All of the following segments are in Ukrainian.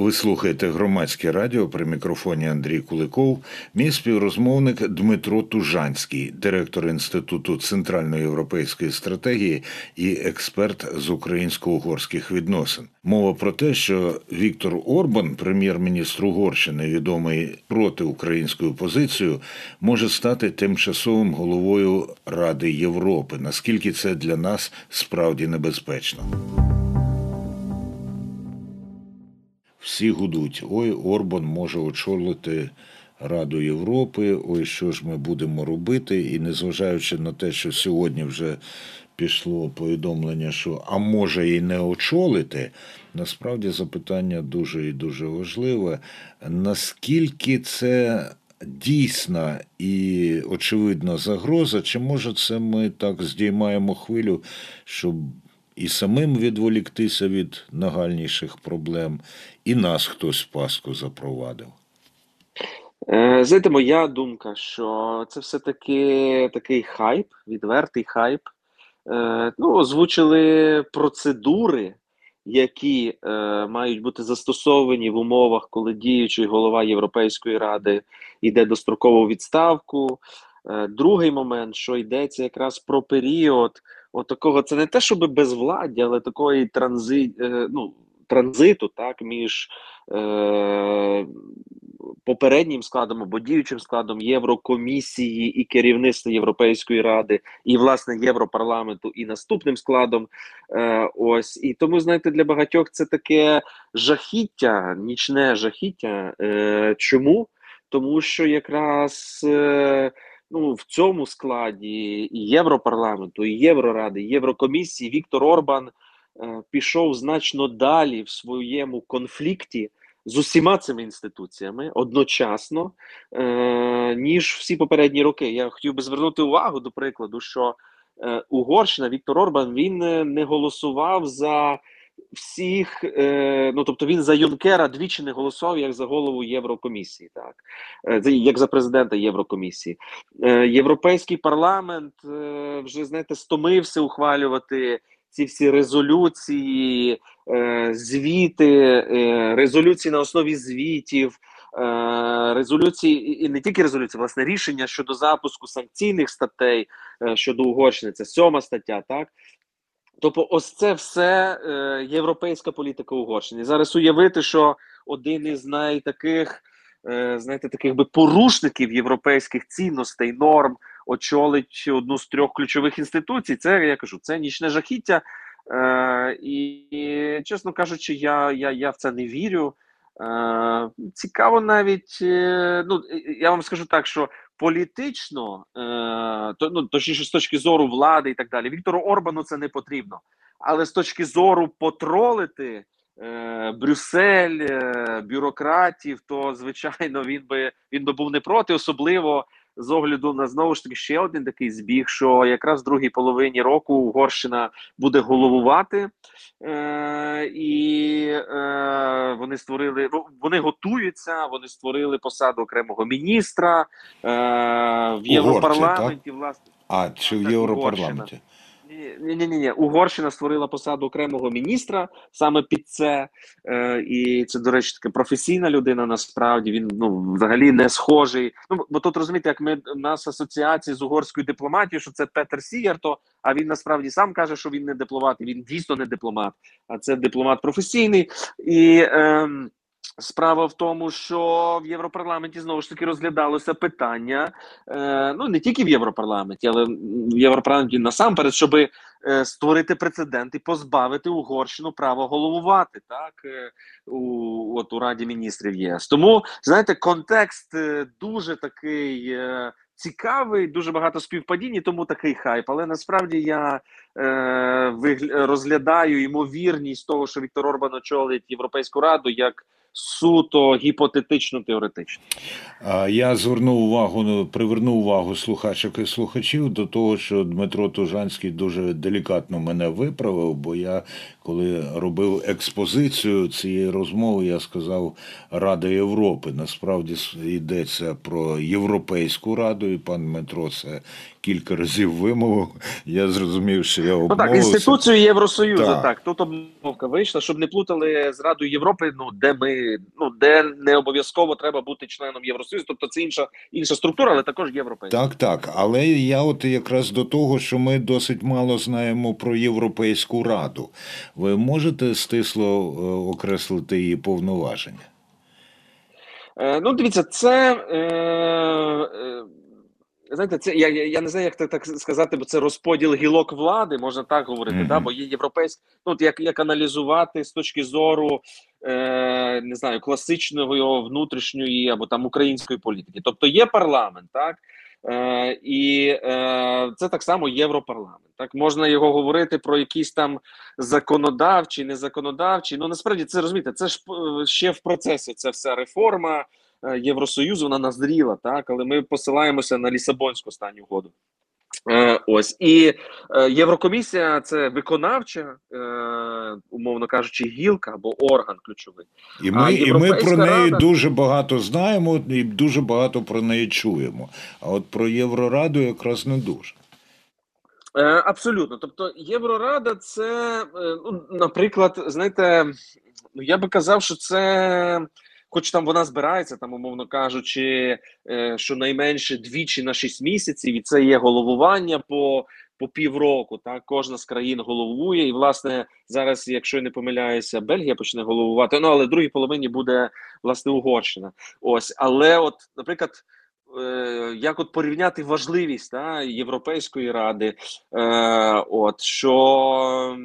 Ви слухаєте громадське радіо при мікрофоні Андрій Куликов, мій співрозмовник Дмитро Тужанський, директор Інституту центральноєвропейської стратегії і експерт з українсько-угорських відносин. Мова про те, що Віктор Орбан, прем'єр-міністр Угорщини, відомий проти українською позицією, може стати тимчасовим головою Ради Європи. Наскільки це для нас справді небезпечно? Всі гудуть. Ой, Орбан може очолити Раду Європи, ой, що ж ми будемо робити. І незважаючи на те, що сьогодні вже пішло повідомлення, що а може і не очолити, насправді запитання дуже і дуже важливе. Наскільки це дійсна і очевидна загроза, чи може це ми так здіймаємо хвилю, щоб і самим відволіктися від нагальніших проблем, і нас хтось в паску запровадив. Е, знаєте, моя думка, що це все-таки такий хайп, відвертий хайп. Е, ну, Озвучили процедури, які е, мають бути застосовані в умовах, коли діючий голова Європейської ради йде дострокову відставку. Другий момент, що йдеться якраз про період от такого, це не те, щоб безвладдя, але такої транзи, ну, транзиту так, між е, попереднім складом або діючим складом Єврокомісії і керівництва Європейської ради, і власне Європарламенту, і наступним складом. Е, Ось і тому, знаєте, для багатьох це таке жахіття, нічне жахіття. Е, Чому? Тому що якраз. Е, ну в цьому складі і Європарламенту, і Євроради, і Єврокомісії Віктор Орбан пішов значно далі в своєму конфлікті з усіма цими інституціями одночасно, е, ніж всі попередні роки. Я хотів би звернути увагу до прикладу, що е, Угорщина Віктор Орбан він не голосував за всіх, е, ну тобто він за Юнкера двічі не голосував як за голову Єврокомісії, так е, як за президента Єврокомісії. Е, Європейський парламент е, вже знаєте стомився ухвалювати ці всі резолюції, е, звіти, е, резолюції на основі звітів. Е, резолюції і не тільки резолюції, власне рішення щодо запуску санкційних статей щодо Угорщини, це сьома стаття, так Тобто, ось це все європейська політика Угорщини. Зараз уявити, що один із найтаких, знаєте, таких би порушників європейських цінностей, норм очолить одну з трьох ключових інституцій. Це я кажу, це нічне жахіття. Е, і, чесно кажучи, я, я, я в це не вірю. Е, цікаво навіть, е, ну я вам скажу так, що політично, е, то ну точніше з точки зору влади і так далі, Віктору Орбану це не потрібно. Але з точки зору потролити Брюссель, бюрократів, то звичайно він би він би був не проти, особливо з огляду на знову ж таки ще один такий збіг, що якраз в другій половині року Угорщина буде головувати, е, і е, вони створили вони готуються, вони створили посаду окремого міністра е, в Європарламенті. Власне, а чи в Європарламенті? Ні, ні, ні, ні. Угорщина створила посаду окремого міністра саме під це, Е, і це, до речі, таке професійна людина. Насправді він ну взагалі не схожий. Ну бо тут розумієте, як ми в нас асоціації з угорською дипломатією, що це Петер Сіярто. А він насправді сам каже, що він не дипломат. і Він дійсно не дипломат, а це дипломат професійний і. Е, Справа в тому, що в Європарламенті знову ж таки розглядалося питання, е, ну не тільки в Європарламенті, але в Європарламенті насамперед, щоб е, створити прецедент і позбавити Угорщину права головувати так е, у от у Раді міністрів ЄС. Тому знаєте, контекст е, дуже такий. Е, Цікавий, дуже багато співпадінь, тому такий хайп. Але насправді я розглядаю ймовірність того, що Віктор Орбан очолить Європейську раду як суто гіпотетично теоретично. Я звернув увагу, ну, привернув увагу слухачок і слухачів до того, що Дмитро Тужанський дуже делікатно мене виправив, бо я, коли робив експозицію цієї розмови, я сказав Рада Європи. Насправді йдеться про Європейську раду, і пан Дмитро це кілька разів вимовив. Я зрозумів, що я обмовився. Ну так, інституцію Євросоюзу. Так. так тут обмовка вийшла, щоб не плутали з Радою Європи. Ну де ми ну де не обов'язково треба бути членом Євросоюзу, тобто це інша інша структура, але також європейська. Так, так. Але я от якраз до того, що ми досить мало знаємо про Європейську раду. Ви можете стисло е, окреслити її повноваження? Е, ну, дивіться, це. Е, е, Знаєте, це я, я не знаю, як так, так сказати, бо це розподіл гілок влади, можна так говорити. Мгм. Да? Бо є європейська, ну от як, як аналізувати з точки зору е, не знаю, класичного його внутрішньої або там української політики. Тобто є парламент, так е, і е, це так само європарламент. Так можна його говорити про якісь там законодавчі, незаконодавчі. Ну насправді це розумієте, це ж е, ще в процесі. Це вся реформа. Е, Євросоюзу вона назріла, так але ми посилаємося на Лісабонську останню угоду. Е, ось і е, Єврокомісія це виконавча, е, умовно кажучи, гілка або орган ключовий. І А ми, і ми про неї Рада? дуже багато знаємо і дуже багато про неї чуємо. А от про Єврораду якраз не дуже. Е, абсолютно. Тобто, Єврорада, це, е, ну, наприклад, знаєте, ну я би казав, що це. Хоч там вона збирається, там, умовно кажучи, що щонайменше двічі на 6 місяців, і це є головування по, по півроку. Так, кожна з країн головує. І, власне, зараз, якщо я не помиляюся, Бельгія почне головувати. Ну, але в другій половині буде власне Угорщина. Ось, але, от, наприклад, е, як от порівняти важливість та, Європейської ради, е, от що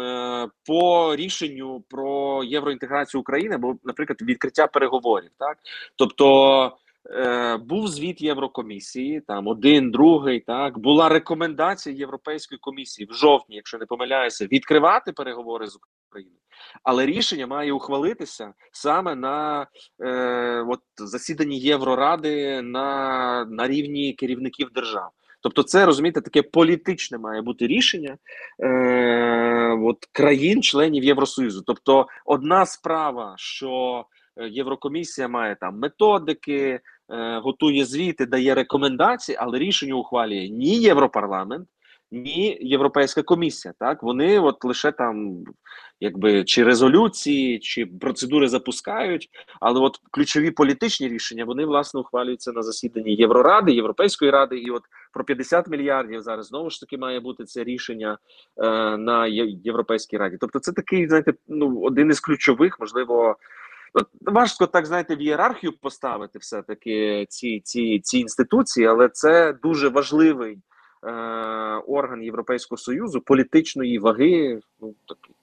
е, по рішенню про євроінтеграцію України, або, наприклад, відкриття переговорів, так тобто. Е, був звіт Єврокомісії, там один, другий. Так була рекомендація Європейської комісії в жовтні, якщо не помиляюся, відкривати переговори з Україною, але рішення має ухвалитися саме на е, от засіданні Євроради на, на рівні керівників держав. Тобто, це розумієте, таке політичне має бути рішення е, от, країн-членів Євросоюзу. Тобто, одна справа, що е, Єврокомісія має там методики, е, готує звіти, дає рекомендації, але рішення ухвалює ні Європарламент, ні Європейська комісія. Так вони от лише там, якби чи резолюції, чи процедури запускають, але от ключові політичні рішення вони власне ухвалюються на засіданні Євроради, Європейської ради, і от про 50 мільярдів зараз знову ж таки має бути це рішення е, на Європейській раді. Тобто, це такий, знаєте, ну один із ключових, можливо. Важко так знаєте в ієрархію поставити все таки ці, ці, ці інституції, але це дуже важливий орган Європейського союзу політичної ваги. Ну такий.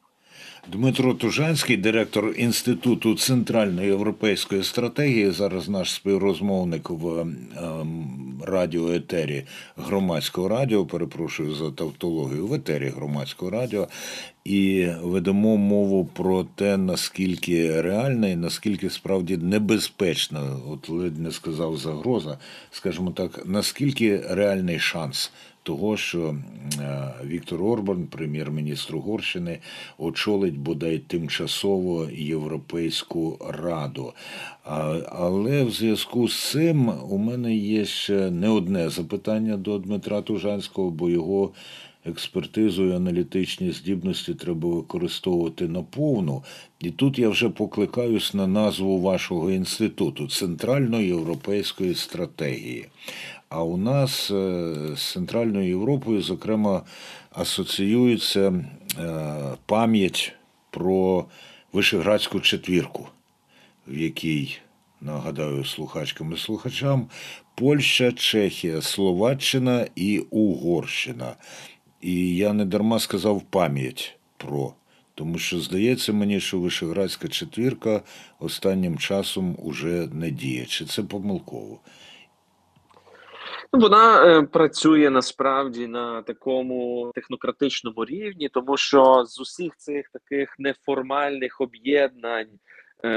Дмитро Тужанський, директор Інституту центральної європейської стратегії, зараз наш співрозмовник в ем, радіоетері громадського радіо. Перепрошую за тавтологію в етері громадського радіо. І ведемо мову про те, наскільки реальна і наскільки справді небезпечна, от ледь не сказав загроза, скажімо так, наскільки реальний шанс того, що е, Віктор Орбан, прем'єр-міністр Угорщини, очолить бодай тимчасово Європейську раду. Але в зв'язку з цим у мене є ще не одне запитання до Дмитра Тужанського, бо його експертизу і аналітичні здібності треба використовувати наповну. І тут я вже покликаюсь на назву вашого інституту Центрально-європейської стратегії. А у нас е, з Центральною Європою, зокрема, асоціюється е, пам'ять про Вишеградську четвірку, в якій, нагадаю, слухачкам і слухачам, Польща, Чехія, Словаччина і Угорщина. І я не дарма сказав пам'ять про. Тому що здається мені, що Вишеградська четвірка останнім часом уже не діє. Чи це помилково? Ну, Вона е, працює насправді на такому технократичному рівні, тому що з усіх цих таких неформальних об'єднань е,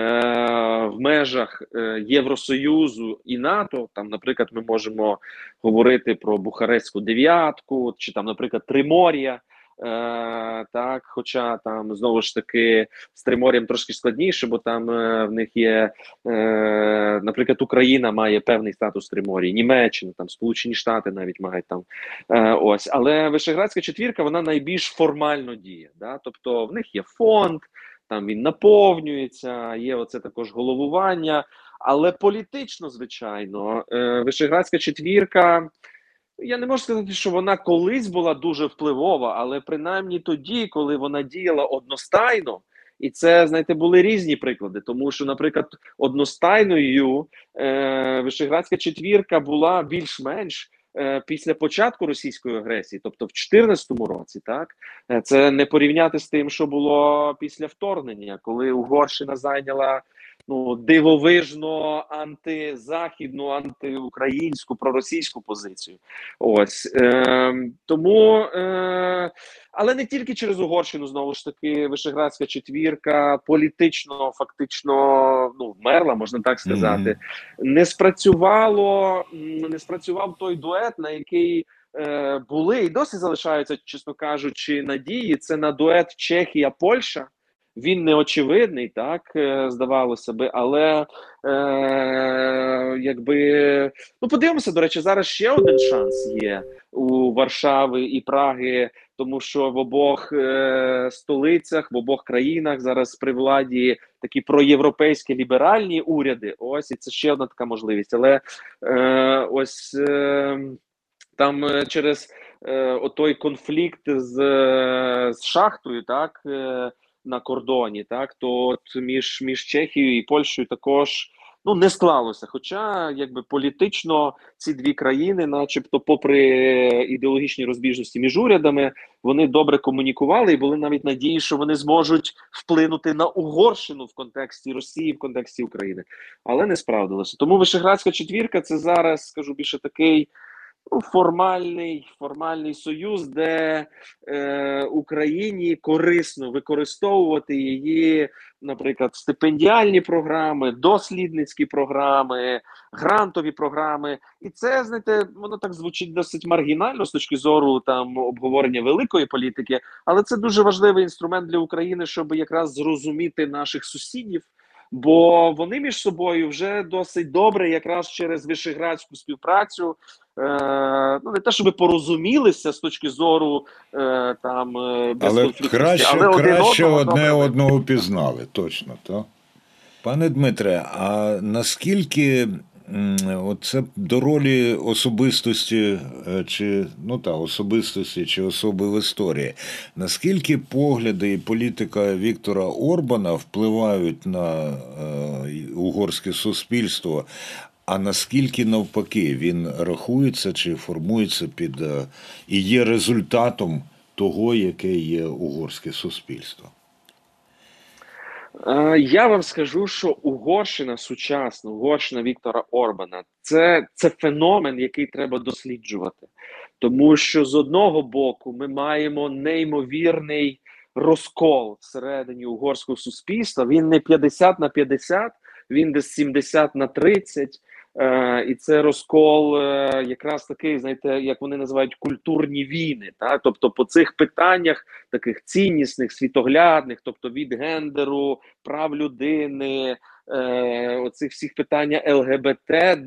в межах е, Євросоюзу і НАТО, там, наприклад, ми можемо говорити про Бухарестську дев'ятку, чи там, наприклад, Тримор'я. Е, так, хоча там знову ж таки з Тримор'ям трошки складніше, бо там е, в них є, е, наприклад, Україна має певний статус Тримор'ї, Німеччина, там Сполучені Штати навіть мають там ось. Але Вишеградська четвірка вона найбільш формально діє. Да? Тобто в них є фонд, там він наповнюється, є оце також головування. Але політично, звичайно, Вишеградська четвірка. Я не можу сказати, що вона колись була дуже впливова, але принаймні тоді, коли вона діяла одностайно, і це, знаєте, були різні приклади. Тому що, наприклад, одностайною е, Вишеградська четвірка була більш-менш е, після початку російської агресії, тобто в 2014 році, так Е, це не порівняти з тим, що було після вторгнення, коли Угорщина зайняла ну дивовижно антизахідну, антиукраїнську, проросійську позицію. Ось е, тому, е, але не тільки через Угорщину, знову ж таки, Вишеградська четвірка політично, фактично, ну вмерла, можна так сказати. Мгм. Не спрацювало, не спрацював той дует, на який. е, Були і досі залишаються, чесно кажучи, надії. Це на дует Чехія-Польща. Він не очевидний, так е, здавалося би, але е, якби ну подивимося. До речі, зараз ще один шанс є у Варшави і Праги, тому що в обох е, столицях, в обох країнах зараз при владі такі проєвропейські ліберальні уряди. Ось і це ще одна така можливість. Але е, ось е, там е, через е, отой конфлікт з, з шахтою, так. Е, на кордоні, так то от між між Чехією і Польщею також ну не склалося. Хоча, якби політично ці дві країни, начебто, попри ідеологічні розбіжності між урядами, вони добре комунікували і були навіть надії, що вони зможуть вплинути на Угорщину в контексті Росії, в контексті України, але не справдилося. Тому Вишеградська четвірка це зараз скажу більше такий. Ну, формальний формальний союз, де е, Україні корисно використовувати її, наприклад, стипендіальні програми, дослідницькі програми, грантові програми, і це знаєте, воно так звучить досить маргінально з точки зору там обговорення великої політики, але це дуже важливий інструмент для України, щоб якраз зрозуміти наших сусідів. Бо вони між собою вже досить добре, якраз через вишеградську співпрацю е, ну не те, щоб порозумілися з точки зору е, там е, Але краще, але один краще одного одне добре одного пізнали, точно, то. Пане Дмитре, а наскільки м, от це до ролі особистості е, чи ну та особистості чи особи в історії, наскільки погляди і політика Віктора Орбана впливають на е, угорське суспільство? А наскільки навпаки він рахується чи формується під е, і є результатом того, яке є угорське суспільство? Е, Я вам скажу, що Угорщина сучасна, Угорщина Віктора Орбана, це, це феномен, який треба досліджувати. Тому що з одного боку ми маємо неймовірний розкол всередині угорського суспільства. Він не 50 на 50, він десь 70 на 30. Е, і це розкол, е, якраз такий, знаєте, як вони називають культурні війни. Так? Тобто, по цих питаннях, таких ціннісних, світоглядних, тобто від гендеру, прав людини, е, оцих всіх питання ЛГБТ,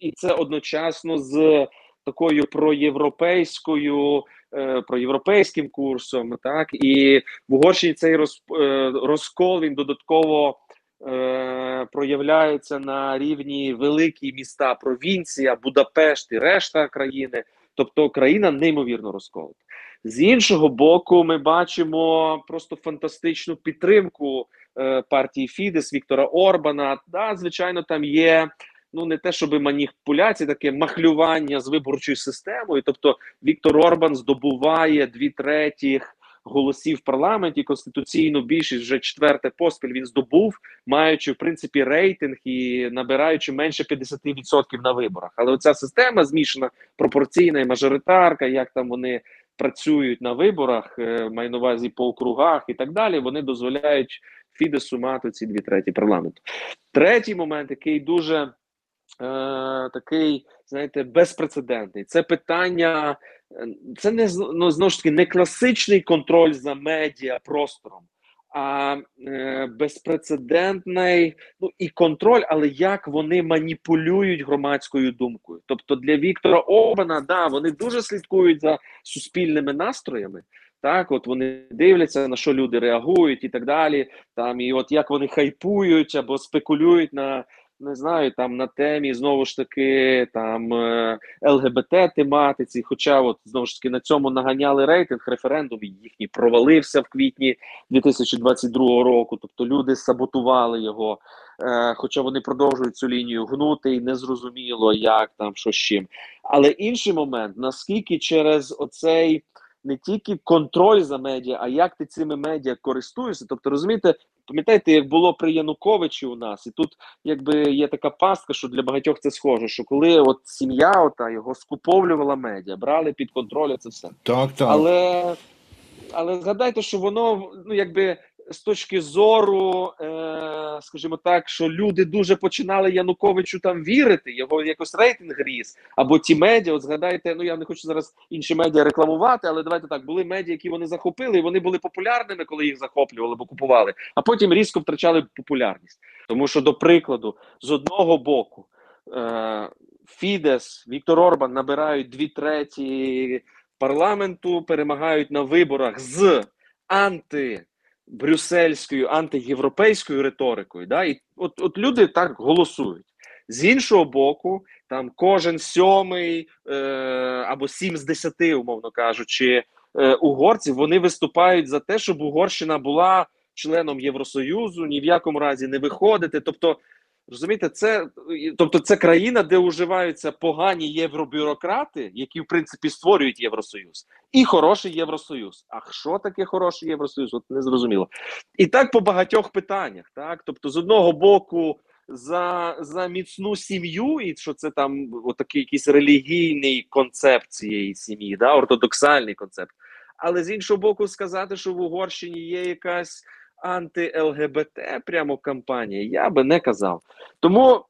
і це одночасно з такою проєвропейською, е, проєвропейським курсом. Так і в Угорщині цей роз, е, розкол він додатково. Е, проявляється на рівні великі міста, провінція, Будапешт і решта країни, тобто країна неймовірно розколота. З іншого боку, ми бачимо просто фантастичну підтримку е, партії Фідес Віктора Орбана. Да, звичайно, там є ну не те, щоб маніпуляції, таке махлювання з виборчою системою. Тобто, Віктор Орбан здобуває дві третіх голосів в парламенті. Конституційну більшість вже четверте поспіль він здобув, маючи в принципі рейтинг і набираючи менше 50% на виборах. Але оця система змішана пропорційна і мажоритарка, як там вони працюють на виборах, е, маю на увазі по округах і так далі. Вони дозволяють Фідесу мати ці дві треті парламенту. Третій момент, який дуже такий, знаєте, безпрецедентний, це питання. е, Це не ну, знову ж таки не класичний контроль за медіа простором, а е, безпрецедентний ну і контроль, але як вони маніпулюють громадською думкою. Тобто для Віктора Орбана, да, вони дуже слідкують за суспільними настроями. Так, от вони дивляться, на що люди реагують і так далі. Там і от як вони хайпують або спекулюють на не знаю, там на темі знову ж таки там е, ЛГБТ тематиці. Хоча, от знову ж таки на цьому наганяли рейтинг, референдум їхній провалився в квітні 2022 року. Тобто люди саботували його. Е, хоча вони продовжують цю лінію гнути, і незрозуміло, як там що з чим. Але інший момент, наскільки через оцей не тільки контроль за медіа, а як ти цими медіа користуєшся. Тобто, розумієте, пам'ятаєте, як було при Януковичі у нас, і тут якби є така пастка, що для багатьох це схоже. Що коли от сім'я ота його скуповлювала медіа, брали під контроль це все. Так, так. Але але згадайте, що воно ну якби з точки зору, е, скажімо так, що люди дуже починали Януковичу там вірити, його якось рейтинг ріс, або ті медіа, от згадайте, ну я не хочу зараз інші медіа рекламувати, але давайте так, були медіа, які вони захопили, і вони були популярними, коли їх захоплювали або купували, а потім різко втрачали популярність. Тому що, до прикладу, з одного боку, е, Фідес, Віктор Орбан набирають дві треті парламенту, перемагають на виборах з антибрюссельською, антиєвропейською риторикою. Да? І от, от люди так голосують. З іншого боку, там кожен сьомий е, або сім з десяти, умовно кажучи, е, угорців вони виступають за те, щоб Угорщина була членом Євросоюзу, ні в якому разі не виходити. Тобто, розумієте, це тобто, це країна, де уживаються погані євробюрократи, які в принципі створюють Євросоюз, і хороший Євросоюз. А що таке хороший Євросоюз? От не зрозуміло. І так по багатьох питаннях. Так, тобто, з одного боку за за міцну сім'ю, і що це там отакий якийсь релігійний концепт цієї сім'ї, да, ортодоксальний концепт. Але з іншого боку, сказати, що в Угорщині є якась анти-ЛГБТ прямо кампанія, я би не казав. Тому.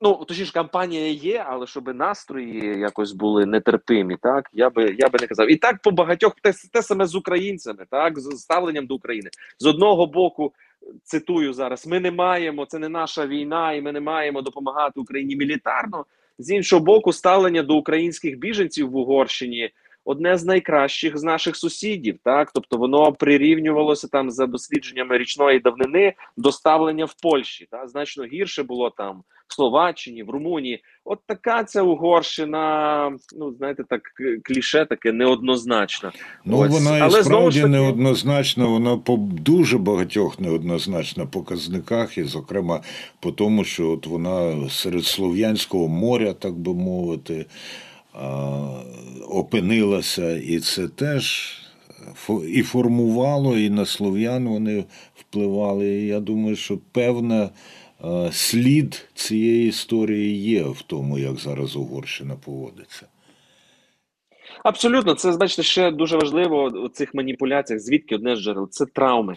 Ну, точніше, кампанія є, але щоб настрої якось були нетерпимі, так я би я би не казав. І так по багатьох те, те саме з українцями, так з ставленням до України з одного боку цитую зараз: ми не маємо, це не наша війна, і ми не маємо допомагати Україні мілітарно. З іншого боку, ставлення до українських біженців в Угорщині одне з найкращих з наших сусідів. Так, тобто воно прирівнювалося там за дослідженнями річної давнини до ставлення в Польщі. Так, значно гірше було там в Словаччині, в Румунії. От така ця Угорщина, ну знаєте, так кліше, таке неоднозначна. Ну Ось. вона і Але справді таки- неоднозначна. Вона по дуже багатьох неоднозначна показниках, і зокрема по тому, що от вона серед слов'янського моря, так би мовити, опинилася, і це теж і формувало, і на слов'ян вони впливали. І я думаю, що певна слід цієї історії є в тому, як зараз Угорщина поводиться. Абсолютно, це бачите, ще дуже важливо у цих маніпуляціях. Звідки одне з джерел? Це травми.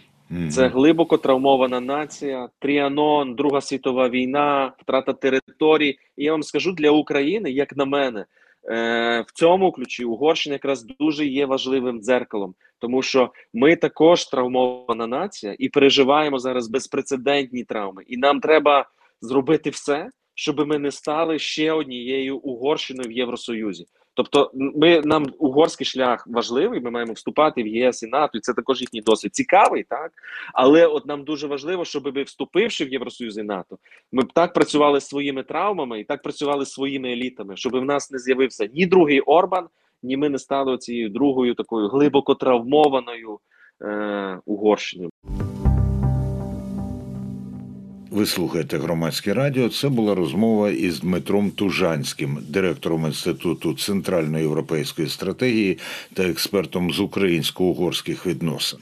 Це глибоко травмована нація, Тріанон, Друга світова війна, втрата територій. І я вам скажу для України, як на мене, в цьому ключі Угорщина якраз дуже є важливим дзеркалом, тому що ми також травмована нація і переживаємо зараз безпрецедентні травми. І нам треба зробити все, щоб ми не стали ще однією Угорщиною в Євросоюзі. Тобто, ми нам угорський шлях важливий. Ми маємо вступати в ЄС і НАТО, і це також їхній досвід цікавий, так але от нам дуже важливо, щоб ми, вступивши в Євросоюз і НАТО, ми б так працювали своїми травмами і так працювали своїми елітами, щоб в нас не з'явився ні другий Орбан, ні ми не стали цією другою такою глибоко травмованою е, Угорщиною. Ви слухаєте громадське радіо. Це була розмова із Дмитром Тужанським, директором Інституту центральноєвропейської стратегії та експертом з українсько-угорських відносин.